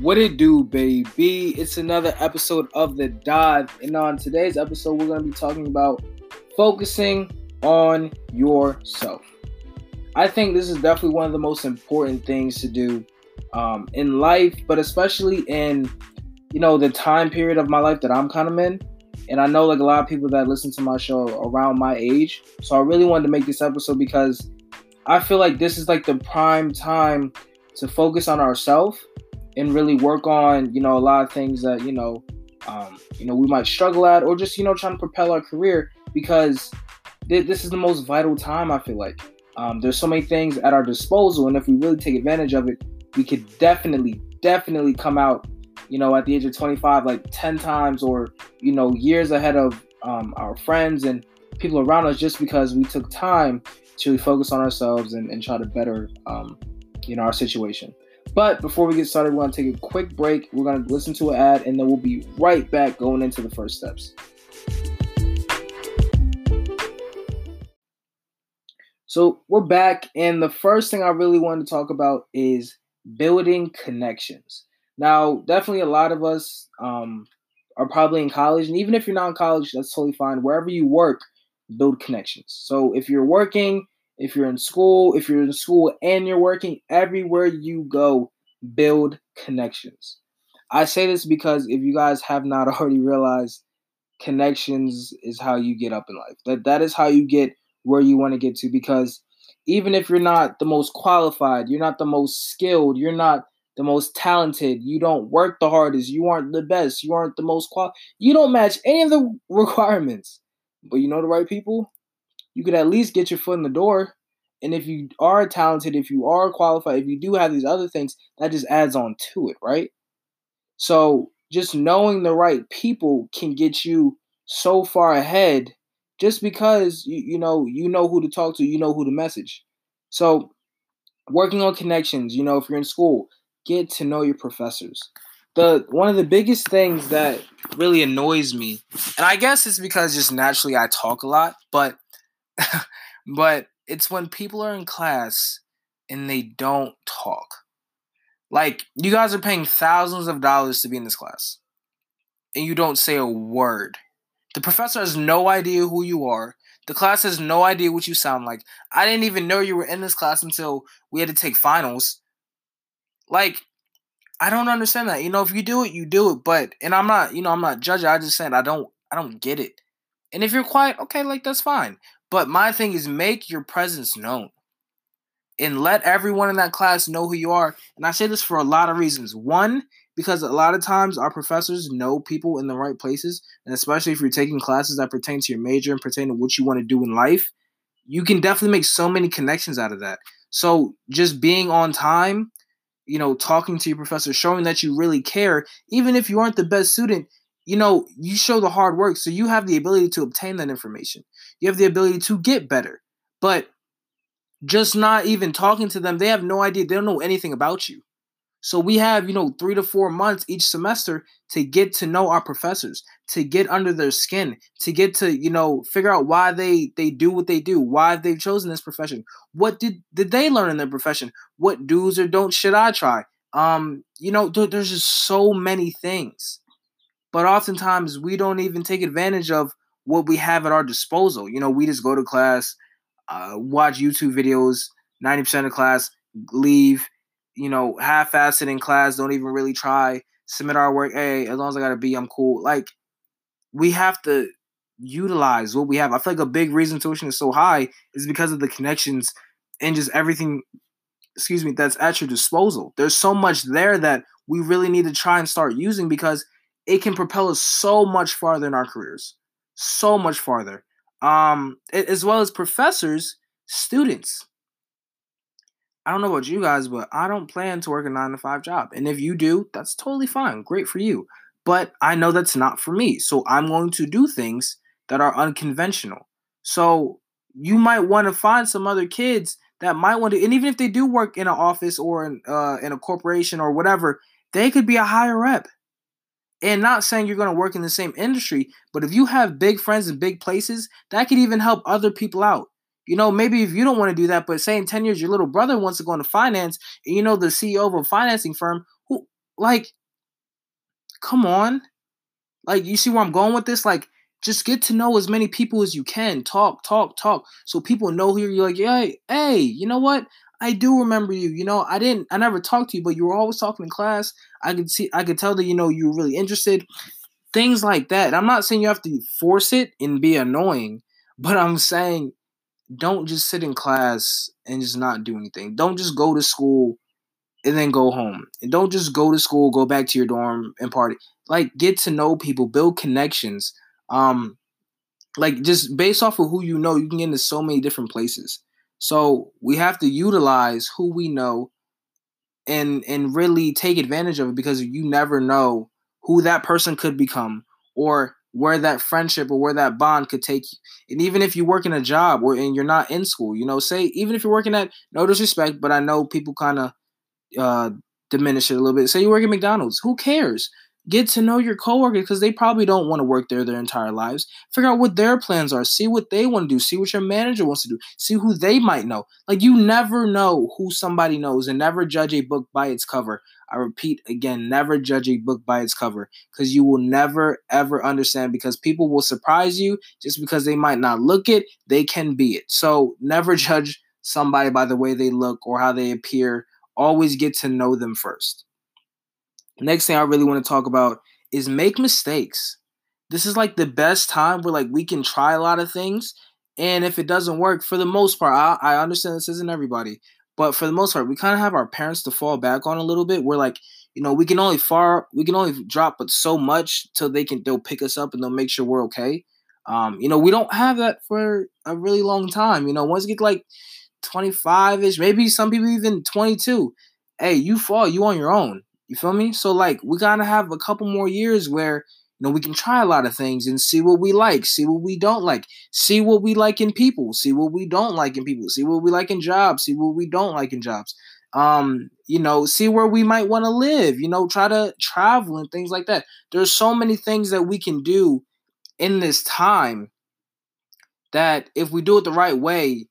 What it do, baby? It's another episode of The Dive. And on today's episode, we're going to be talking about focusing on yourself. I think this is definitely one of the most important things to do um, in life, but especially in, you know, the time period of my life that I'm kind of in. And I know like a lot of people that listen to my show around my age. So I really wanted to make this episode because I feel like this is like the prime time to focus on ourselves and really work on you know a lot of things that you know um, you know we might struggle at or just you know trying to propel our career because th- this is the most vital time i feel like. Um, there's so many things at our disposal and if we really take advantage of it we could definitely definitely come out you know at the age of 25 like 10 times or you know years ahead of um, our friends and people around us just because we took time to focus on ourselves and, and try to better um, you know our situation but before we get started, we're going to take a quick break. We're going to listen to an ad, and then we'll be right back going into the first steps. So we're back, and the first thing I really wanted to talk about is building connections. Now, definitely a lot of us um, are probably in college, and even if you're not in college, that's totally fine. Wherever you work, build connections. So if you're working, if you're in school, if you're in school and you're working, everywhere you go, build connections. I say this because if you guys have not already realized, connections is how you get up in life. That that is how you get where you want to get to because even if you're not the most qualified, you're not the most skilled, you're not the most talented, you don't work the hardest, you aren't the best, you aren't the most qual you don't match any of the requirements. But you know the right people, you could at least get your foot in the door. And if you are talented, if you are qualified, if you do have these other things, that just adds on to it, right? So just knowing the right people can get you so far ahead just because you, you know you know who to talk to, you know who to message. So working on connections, you know, if you're in school, get to know your professors. The one of the biggest things that really annoys me, and I guess it's because just naturally I talk a lot, but but it's when people are in class and they don't talk. Like, you guys are paying thousands of dollars to be in this class, and you don't say a word. The professor has no idea who you are. The class has no idea what you sound like. I didn't even know you were in this class until we had to take finals. Like, I don't understand that. You know, if you do it, you do it. But and I'm not, you know, I'm not judging. I just saying I don't I don't get it. And if you're quiet, okay, like that's fine. But my thing is make your presence known and let everyone in that class know who you are. And I say this for a lot of reasons. One, because a lot of times our professors know people in the right places, and especially if you're taking classes that pertain to your major and pertain to what you want to do in life, you can definitely make so many connections out of that. So just being on time, you know, talking to your professor, showing that you really care, even if you aren't the best student, you know, you show the hard work, so you have the ability to obtain that information. You have the ability to get better. But just not even talking to them, they have no idea. They don't know anything about you. So we have, you know, three to four months each semester to get to know our professors, to get under their skin, to get to, you know, figure out why they they do what they do, why they've chosen this profession. What did did they learn in their profession? What do's or don'ts should I try? Um, you know, th- there's just so many things but oftentimes we don't even take advantage of what we have at our disposal. You know, we just go to class, uh, watch YouTube videos, 90% of class, leave, you know, half assed in class, don't even really try, submit our work. Hey, as long as I got a B, I'm cool. Like, we have to utilize what we have. I feel like a big reason tuition is so high is because of the connections and just everything, excuse me, that's at your disposal. There's so much there that we really need to try and start using because – it can propel us so much farther in our careers, so much farther. Um, as well as professors, students. I don't know about you guys, but I don't plan to work a nine to five job. And if you do, that's totally fine. Great for you. But I know that's not for me. So I'm going to do things that are unconventional. So you might want to find some other kids that might want to, and even if they do work in an office or in, uh, in a corporation or whatever, they could be a higher rep and not saying you're going to work in the same industry, but if you have big friends in big places, that could even help other people out. You know, maybe if you don't want to do that, but say in 10 years your little brother wants to go into finance and you know the CEO of a financing firm, who like, come on. Like, you see where I'm going with this? Like, just get to know as many people as you can. Talk, talk, talk. So people know who you're like, yeah, hey, you know what? I do remember you. You know, I didn't I never talked to you, but you were always talking in class. I could see I could tell that, you know, you were really interested. Things like that. I'm not saying you have to force it and be annoying, but I'm saying don't just sit in class and just not do anything. Don't just go to school and then go home. And don't just go to school, go back to your dorm and party. Like get to know people, build connections. Um like just based off of who you know, you can get into so many different places. So we have to utilize who we know and and really take advantage of it because you never know who that person could become or where that friendship or where that bond could take you. And even if you work in a job or and you're not in school, you know, say even if you're working at no disrespect, but I know people kind of uh diminish it a little bit. Say you work at McDonald's, who cares? Get to know your coworkers because they probably don't want to work there their entire lives. Figure out what their plans are. See what they want to do. See what your manager wants to do. See who they might know. Like you never know who somebody knows, and never judge a book by its cover. I repeat again, never judge a book by its cover because you will never ever understand because people will surprise you just because they might not look it, they can be it. So never judge somebody by the way they look or how they appear. Always get to know them first. Next thing I really want to talk about is make mistakes. This is like the best time where like we can try a lot of things, and if it doesn't work, for the most part, I, I understand this isn't everybody, but for the most part, we kind of have our parents to fall back on a little bit. We're like, you know, we can only far we can only drop but so much till they can they'll pick us up and they'll make sure we're okay. Um, you know, we don't have that for a really long time. You know, once you get like 25 ish, maybe some people even 22. Hey, you fall, you on your own. You feel me? So like we gotta have a couple more years where you know we can try a lot of things and see what we like, see what we don't like, see what we like in people, see what we don't like in people, see what we like in jobs, see what we don't like in jobs. Um, you know, see where we might want to live, you know, try to travel and things like that. There's so many things that we can do in this time that if we do it the right way,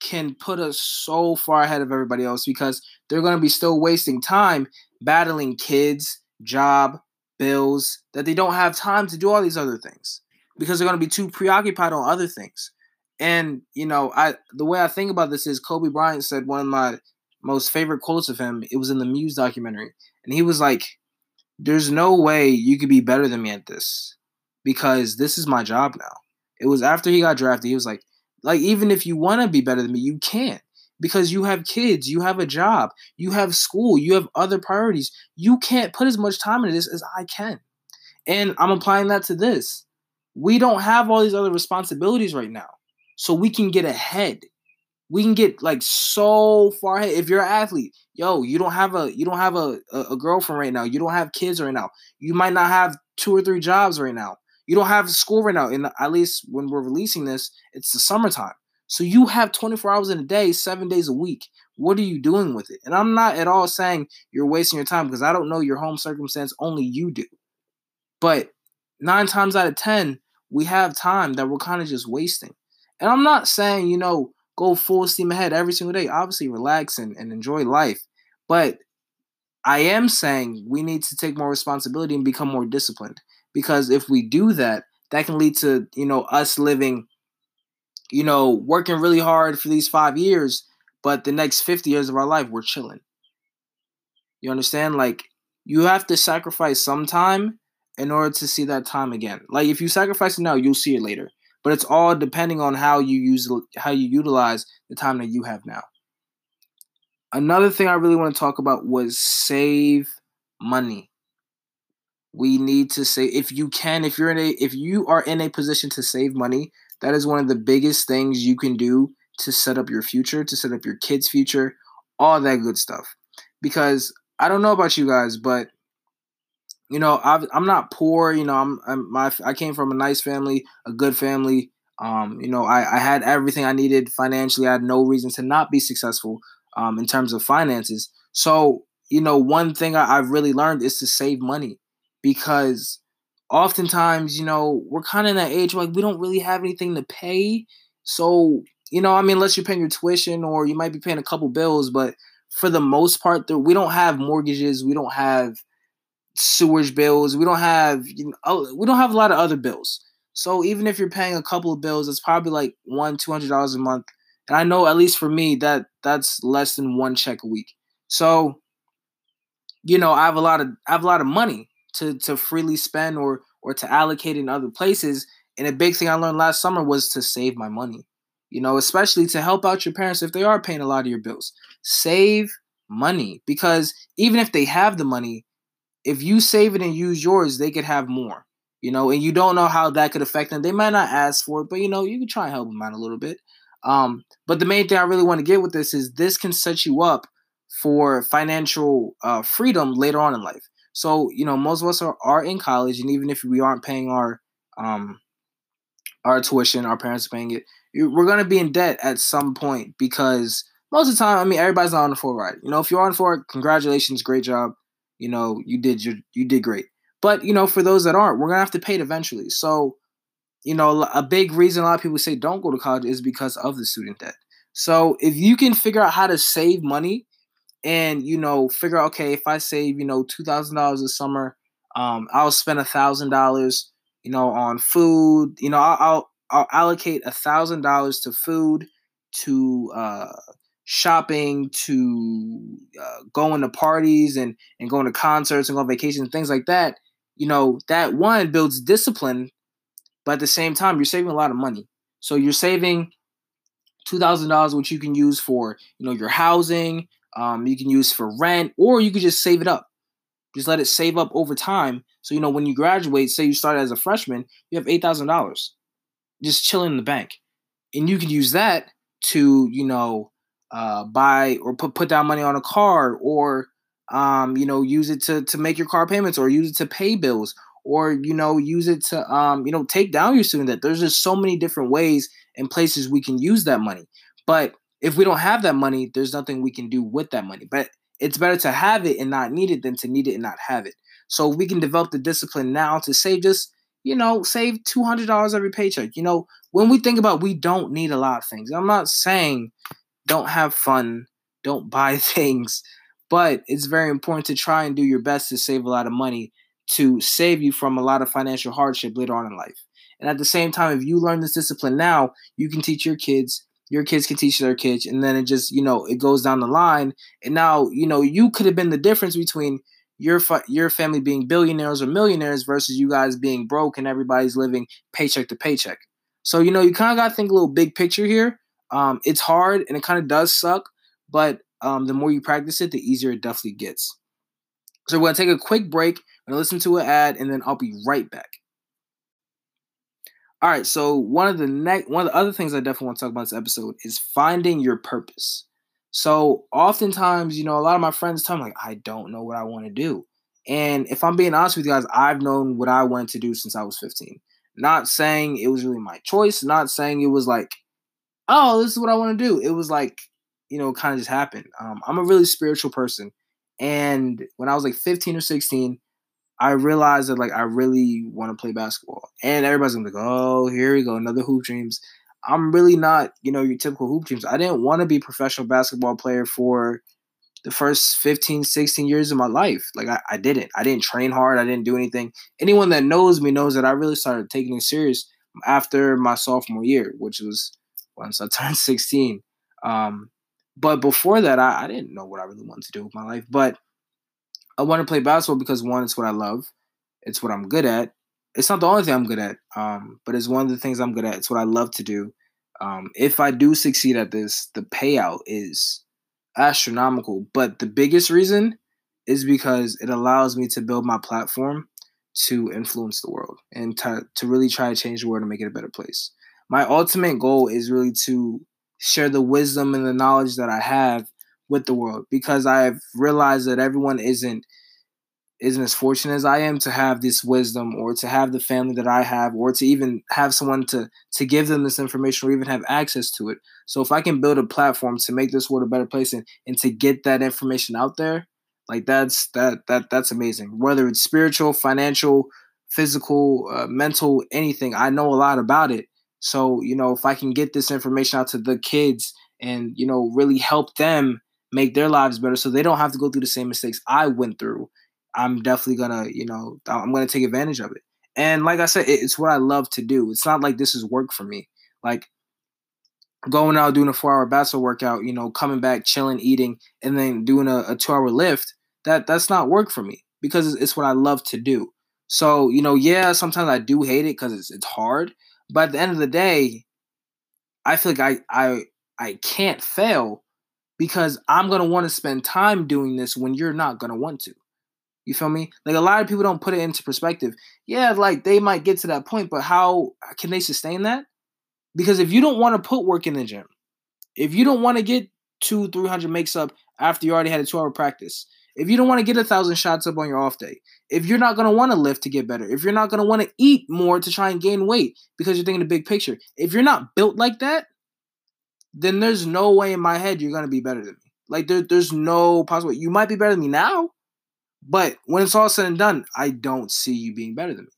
can put us so far ahead of everybody else because they're going to be still wasting time battling kids, job, bills, that they don't have time to do all these other things because they're going to be too preoccupied on other things. And you know, I the way I think about this is Kobe Bryant said one of my most favorite quotes of him. It was in the Muse documentary, and he was like, "There's no way you could be better than me at this because this is my job now." It was after he got drafted. He was like, like even if you want to be better than me, you can't because you have kids, you have a job, you have school, you have other priorities. You can't put as much time into this as I can. And I'm applying that to this. We don't have all these other responsibilities right now. So we can get ahead. We can get like so far ahead. If you're an athlete, yo, you don't have a you don't have a, a, a girlfriend right now. You don't have kids right now. You might not have two or three jobs right now. You don't have school right now. And at least when we're releasing this, it's the summertime. So you have 24 hours in a day, seven days a week. What are you doing with it? And I'm not at all saying you're wasting your time because I don't know your home circumstance, only you do. But nine times out of 10, we have time that we're kind of just wasting. And I'm not saying, you know, go full steam ahead every single day. Obviously, relax and, and enjoy life. But I am saying we need to take more responsibility and become more disciplined. Because if we do that, that can lead to, you know, us living you know, working really hard for these five years, but the next 50 years of our life, we're chilling. You understand? Like, you have to sacrifice some time in order to see that time again. Like, if you sacrifice it now, you'll see it later. But it's all depending on how you use how you utilize the time that you have now. Another thing I really want to talk about was save money. We need to say if you can, if you're in a if you are in a position to save money, that is one of the biggest things you can do to set up your future, to set up your kids' future, all that good stuff. Because I don't know about you guys, but you know, i am not poor. You know, I'm, I'm, my I came from a nice family, a good family. Um, you know, I, I had everything I needed financially. I had no reason to not be successful um, in terms of finances. So, you know, one thing I, I've really learned is to save money because oftentimes, you know, we're kind of in that age where like we don't really have anything to pay. So, you know, I mean, unless you're paying your tuition or you might be paying a couple bills, but for the most part, we don't have mortgages, we don't have sewage bills. We don't have you know, oh, we don't have a lot of other bills. So even if you're paying a couple of bills, it's probably like one two hundred dollars a month. And I know at least for me that that's less than one check a week. So you know I have a lot of I have a lot of money to to freely spend or or to allocate in other places. And a big thing I learned last summer was to save my money. You know, especially to help out your parents if they are paying a lot of your bills. Save money because even if they have the money, if you save it and use yours, they could have more. You know, and you don't know how that could affect them. They might not ask for it, but you know, you can try and help them out a little bit. Um, but the main thing I really want to get with this is this can set you up for financial uh, freedom later on in life. So, you know, most of us are, are in college, and even if we aren't paying our um, our tuition, our parents are paying it, we're going to be in debt at some point because most of the time, I mean, everybody's not on the full ride. You know, if you're on for it, congratulations, great job. You know, you did your you did great. But you know, for those that aren't, we're gonna have to pay it eventually. So, you know, a big reason a lot of people say don't go to college is because of the student debt. So, if you can figure out how to save money, and you know, figure out okay, if I save you know two thousand dollars a summer, um, I'll spend a thousand dollars, you know, on food. You know, I'll I'll, I'll allocate a thousand dollars to food, to uh, shopping to uh, going to parties and and going to concerts and going on vacations and things like that you know that one builds discipline but at the same time you're saving a lot of money so you're saving $2000 which you can use for you know your housing um, you can use for rent or you could just save it up. Just let it save up over time. So you know when you graduate say you started as a freshman you have $8000 just chilling in the bank. And you can use that to you know uh, buy or put put down money on a car or um, you know use it to to make your car payments or use it to pay bills or you know use it to um, you know take down your student debt. There's just so many different ways and places we can use that money. But if we don't have that money there's nothing we can do with that money but it's better to have it and not need it than to need it and not have it so we can develop the discipline now to save just you know save $200 every paycheck you know when we think about we don't need a lot of things i'm not saying don't have fun, don't buy things. But it's very important to try and do your best to save a lot of money to save you from a lot of financial hardship later on in life. And at the same time, if you learn this discipline now, you can teach your kids, your kids can teach their kids, and then it just, you know, it goes down the line. And now, you know, you could have been the difference between your your family being billionaires or millionaires versus you guys being broke and everybody's living paycheck to paycheck. So, you know, you kind of got to think a little big picture here. Um, it's hard and it kind of does suck, but um, the more you practice it, the easier it definitely gets. So we're gonna take a quick break. and listen to an ad, and then I'll be right back. All right. So one of the next, one of the other things I definitely want to talk about this episode is finding your purpose. So oftentimes, you know, a lot of my friends tell me like, I don't know what I want to do. And if I'm being honest with you guys, I've known what I wanted to do since I was 15. Not saying it was really my choice. Not saying it was like oh, this is what I want to do. It was like, you know, kind of just happened. Um, I'm a really spiritual person. And when I was like 15 or 16, I realized that like I really want to play basketball. And everybody's gonna be like, oh, here we go, another hoop dreams. I'm really not, you know, your typical hoop dreams. I didn't want to be a professional basketball player for the first 15, 16 years of my life. Like I, I didn't. I didn't train hard. I didn't do anything. Anyone that knows me knows that I really started taking it serious after my sophomore year, which was once I turned 16. Um, but before that, I, I didn't know what I really wanted to do with my life. But I want to play basketball because one, it's what I love. It's what I'm good at. It's not the only thing I'm good at, um, but it's one of the things I'm good at. It's what I love to do. Um, if I do succeed at this, the payout is astronomical. But the biggest reason is because it allows me to build my platform to influence the world and to, to really try to change the world and make it a better place my ultimate goal is really to share the wisdom and the knowledge that I have with the world because I've realized that everyone isn't isn't as fortunate as I am to have this wisdom or to have the family that I have or to even have someone to to give them this information or even have access to it. So if I can build a platform to make this world a better place and, and to get that information out there, like that's that that that's amazing. Whether it's spiritual, financial, physical, uh, mental, anything, I know a lot about it so, you know, if I can get this information out to the kids and, you know, really help them make their lives better so they don't have to go through the same mistakes I went through, I'm definitely gonna, you know, I'm gonna take advantage of it. And like I said, it's what I love to do. It's not like this is work for me. Like going out doing a four hour basketball workout, you know, coming back, chilling, eating, and then doing a, a two hour lift. That that's not work for me because it's, it's what I love to do. So you know, yeah, sometimes I do hate it because it's it's hard. But at the end of the day, I feel like I I I can't fail because I'm gonna want to spend time doing this when you're not gonna want to. You feel me? Like a lot of people don't put it into perspective. Yeah, like they might get to that point, but how uh, can they sustain that? Because if you don't want to put work in the gym, if you don't want to get two, three hundred makes up after you already had a two hour practice, if you don't want to get a thousand shots up on your off day, if you're not gonna want to lift to get better, if you're not gonna want to eat more to try and gain weight because you're thinking the big picture, if you're not built like that, then there's no way in my head you're gonna be better than me. Like there, there's no possible. You might be better than me now, but when it's all said and done, I don't see you being better than me.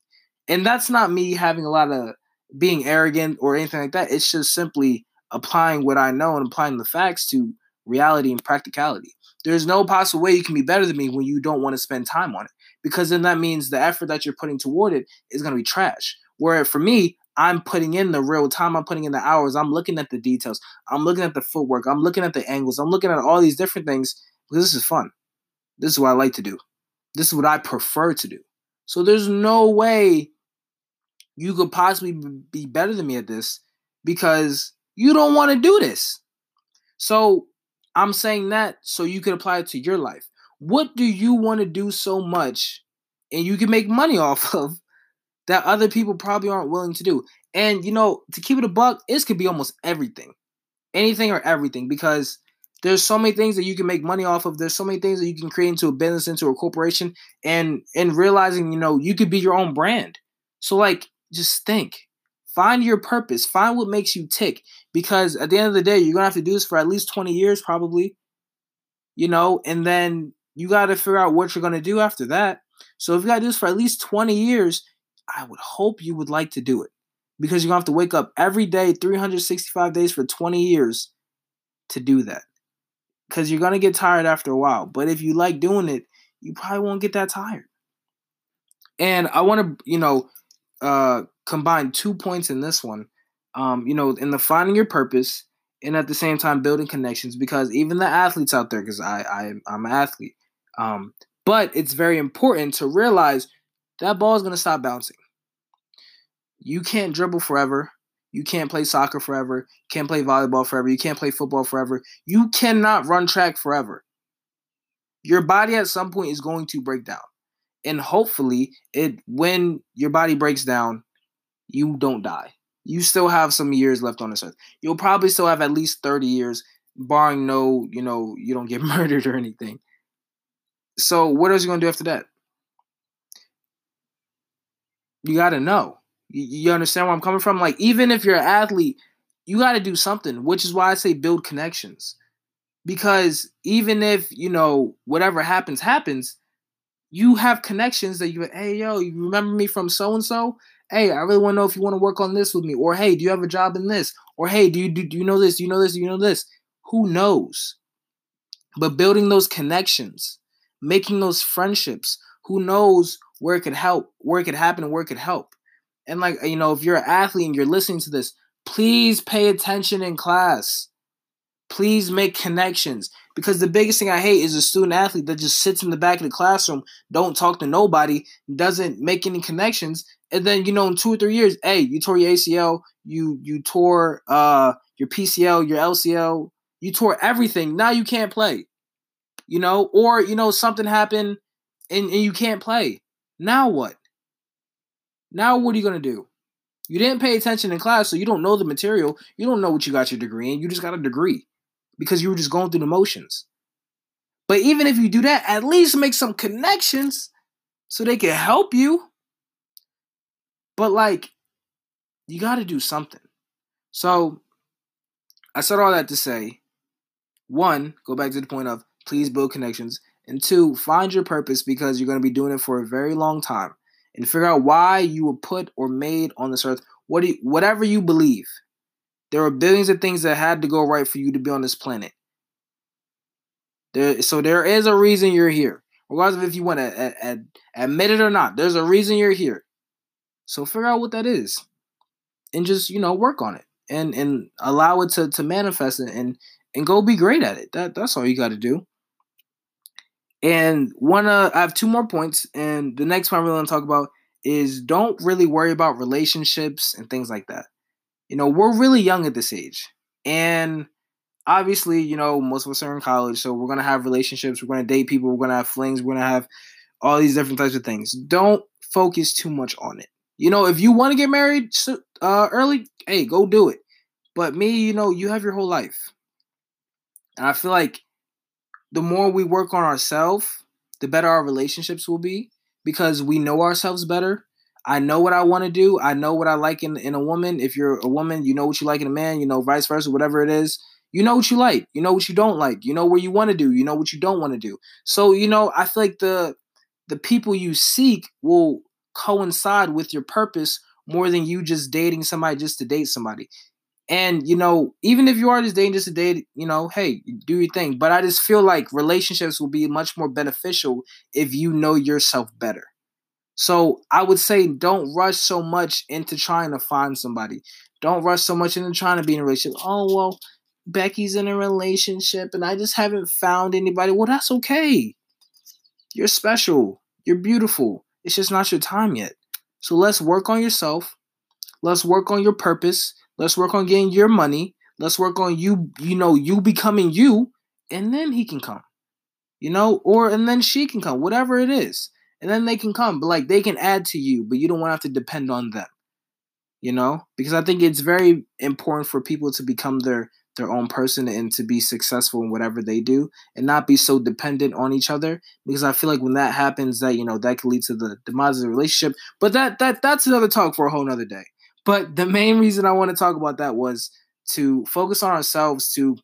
And that's not me having a lot of being arrogant or anything like that. It's just simply applying what I know and applying the facts to reality and practicality. There's no possible way you can be better than me when you don't want to spend time on it. Because then that means the effort that you're putting toward it is going to be trash. Where for me, I'm putting in the real time, I'm putting in the hours, I'm looking at the details, I'm looking at the footwork, I'm looking at the angles, I'm looking at all these different things because this is fun. This is what I like to do. This is what I prefer to do. So there's no way you could possibly be better than me at this because you don't want to do this. So I'm saying that so you can apply it to your life. What do you want to do so much and you can make money off of that other people probably aren't willing to do. And you know, to keep it a buck, this could be almost everything. Anything or everything because there's so many things that you can make money off of. There's so many things that you can create into a business, into a corporation, and and realizing, you know, you could be your own brand. So like just think. Find your purpose. Find what makes you tick. Because at the end of the day, you're gonna have to do this for at least 20 years, probably. You know, and then you gotta figure out what you're gonna do after that. So if you gotta do this for at least 20 years, I would hope you would like to do it because you're going to have to wake up every day, 365 days for 20 years to do that. Because you're going to get tired after a while. But if you like doing it, you probably won't get that tired. And I want to, you know, uh, combine two points in this one. Um, you know, in the finding your purpose and at the same time building connections because even the athletes out there, because I, I I'm an athlete, um, but it's very important to realize that ball is going to stop bouncing. You can't dribble forever. You can't play soccer forever. You can't play volleyball forever. You can't play football forever. You cannot run track forever. Your body at some point is going to break down. And hopefully, it when your body breaks down, you don't die. You still have some years left on this earth. You'll probably still have at least 30 years, barring no, you know, you don't get murdered or anything. So what are you gonna do after that? You got to know. You, you understand where I'm coming from? Like, even if you're an athlete, you got to do something, which is why I say build connections. Because even if, you know, whatever happens, happens, you have connections that you, hey, yo, you remember me from so and so? Hey, I really want to know if you want to work on this with me. Or, hey, do you have a job in this? Or, hey, do you, do, do you know this? Do you know this? Do you know this? Who knows? But building those connections, making those friendships, who knows where it could help, where it could happen, where it could help. And like you know, if you're an athlete and you're listening to this, please pay attention in class. Please make connections because the biggest thing I hate is a student athlete that just sits in the back of the classroom, don't talk to nobody, doesn't make any connections, and then you know in two or three years, hey, you tore your ACL, you you tore uh your PCL, your LCL, you tore everything. Now you can't play. You know, or you know something happened and, and you can't play. Now what? Now what are you going to do? You didn't pay attention in class, so you don't know the material. You don't know what you got your degree in. You just got a degree because you were just going through the motions. But even if you do that, at least make some connections so they can help you. But like, you got to do something. So I said all that to say one, go back to the point of please build connections. And two, find your purpose because you're going to be doing it for a very long time. And figure out why you were put or made on this earth. What you, whatever you believe. There are billions of things that had to go right for you to be on this planet. There, so there is a reason you're here. regardless of if you want to admit it or not. There's a reason you're here. So figure out what that is, and just you know work on it, and and allow it to to manifest it, and and go be great at it. That that's all you got to do. And one, uh, I have two more points, and the next one I really want to talk about is don't really worry about relationships and things like that. You know, we're really young at this age, and obviously, you know, most of us are in college, so we're gonna have relationships, we're gonna date people, we're gonna have flings, we're gonna have all these different types of things. Don't focus too much on it. You know, if you want to get married uh, early, hey, go do it. But me, you know, you have your whole life, and I feel like the more we work on ourselves, the better our relationships will be because we know ourselves better. I know what I want to do. I know what I like in, in a woman. If you're a woman, you know what you like in a man, you know, vice versa, whatever it is. You know what you like. You know what you don't like. You know where you want to do. You know what you don't want to do. So, you know, I feel like the the people you seek will coincide with your purpose more than you just dating somebody just to date somebody. And you know, even if you are just dating just to date, you know, hey, do your thing. But I just feel like relationships will be much more beneficial if you know yourself better. So I would say don't rush so much into trying to find somebody. Don't rush so much into trying to be in a relationship. Oh well, Becky's in a relationship and I just haven't found anybody. Well, that's okay. You're special. You're beautiful. It's just not your time yet. So let's work on yourself. Let's work on your purpose. Let's work on getting your money. Let's work on you, you know, you becoming you, and then he can come. You know, or and then she can come, whatever it is. And then they can come, but like they can add to you, but you don't want to have to depend on them. You know? Because I think it's very important for people to become their their own person and to be successful in whatever they do and not be so dependent on each other because i feel like when that happens that you know that could lead to the demise of the relationship but that that that's another talk for a whole nother day but the main reason i want to talk about that was to focus on ourselves to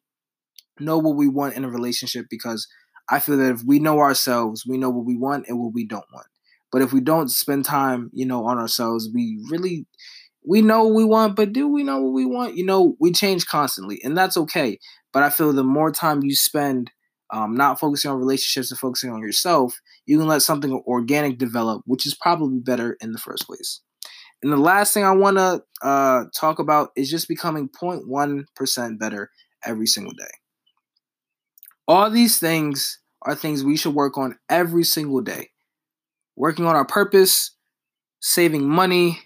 know what we want in a relationship because i feel that if we know ourselves we know what we want and what we don't want but if we don't spend time you know on ourselves we really we know what we want, but do we know what we want? You know, we change constantly, and that's okay. But I feel the more time you spend um, not focusing on relationships and focusing on yourself, you can let something organic develop, which is probably better in the first place. And the last thing I want to uh, talk about is just becoming 0.1% better every single day. All these things are things we should work on every single day. Working on our purpose, saving money,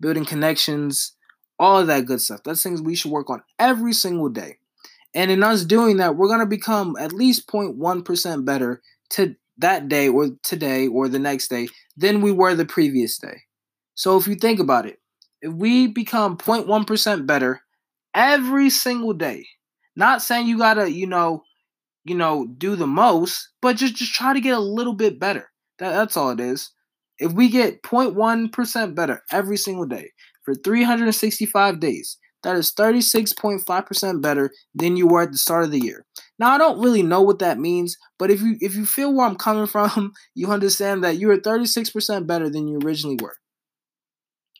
building connections, all of that good stuff. That's things we should work on every single day. And in us doing that, we're going to become at least 0.1% better to that day or today or the next day than we were the previous day. So if you think about it, if we become 0.1% better every single day, not saying you got to, you know, you know, do the most, but just just try to get a little bit better. That, that's all it is. If we get 0.1% better every single day for 365 days, that is 36.5% better than you were at the start of the year. Now I don't really know what that means, but if you if you feel where I'm coming from, you understand that you are 36% better than you originally were.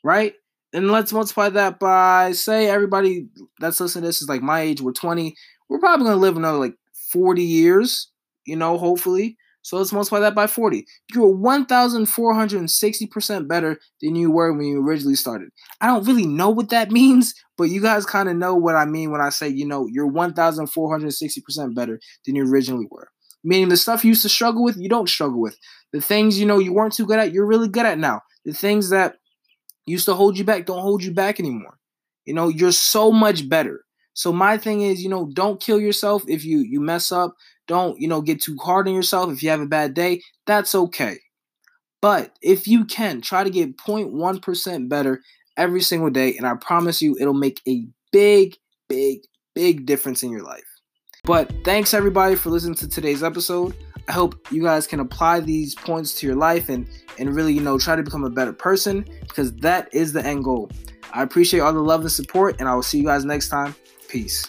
Right? And let's multiply that by say everybody that's listening to this is like my age, we're 20. We're probably gonna live another like 40 years, you know, hopefully. So let's multiply that by 40. You are 1,460% better than you were when you originally started. I don't really know what that means, but you guys kind of know what I mean when I say, you know, you're 1,460% better than you originally were. Meaning the stuff you used to struggle with, you don't struggle with. The things, you know, you weren't too good at, you're really good at now. The things that used to hold you back don't hold you back anymore. You know, you're so much better. So my thing is, you know, don't kill yourself if you you mess up. Don't, you know, get too hard on yourself if you have a bad day. That's okay. But if you can, try to get 0.1% better every single day. And I promise you, it'll make a big, big, big difference in your life. But thanks everybody for listening to today's episode. I hope you guys can apply these points to your life and and really, you know, try to become a better person because that is the end goal. I appreciate all the love and support, and I will see you guys next time. Peace.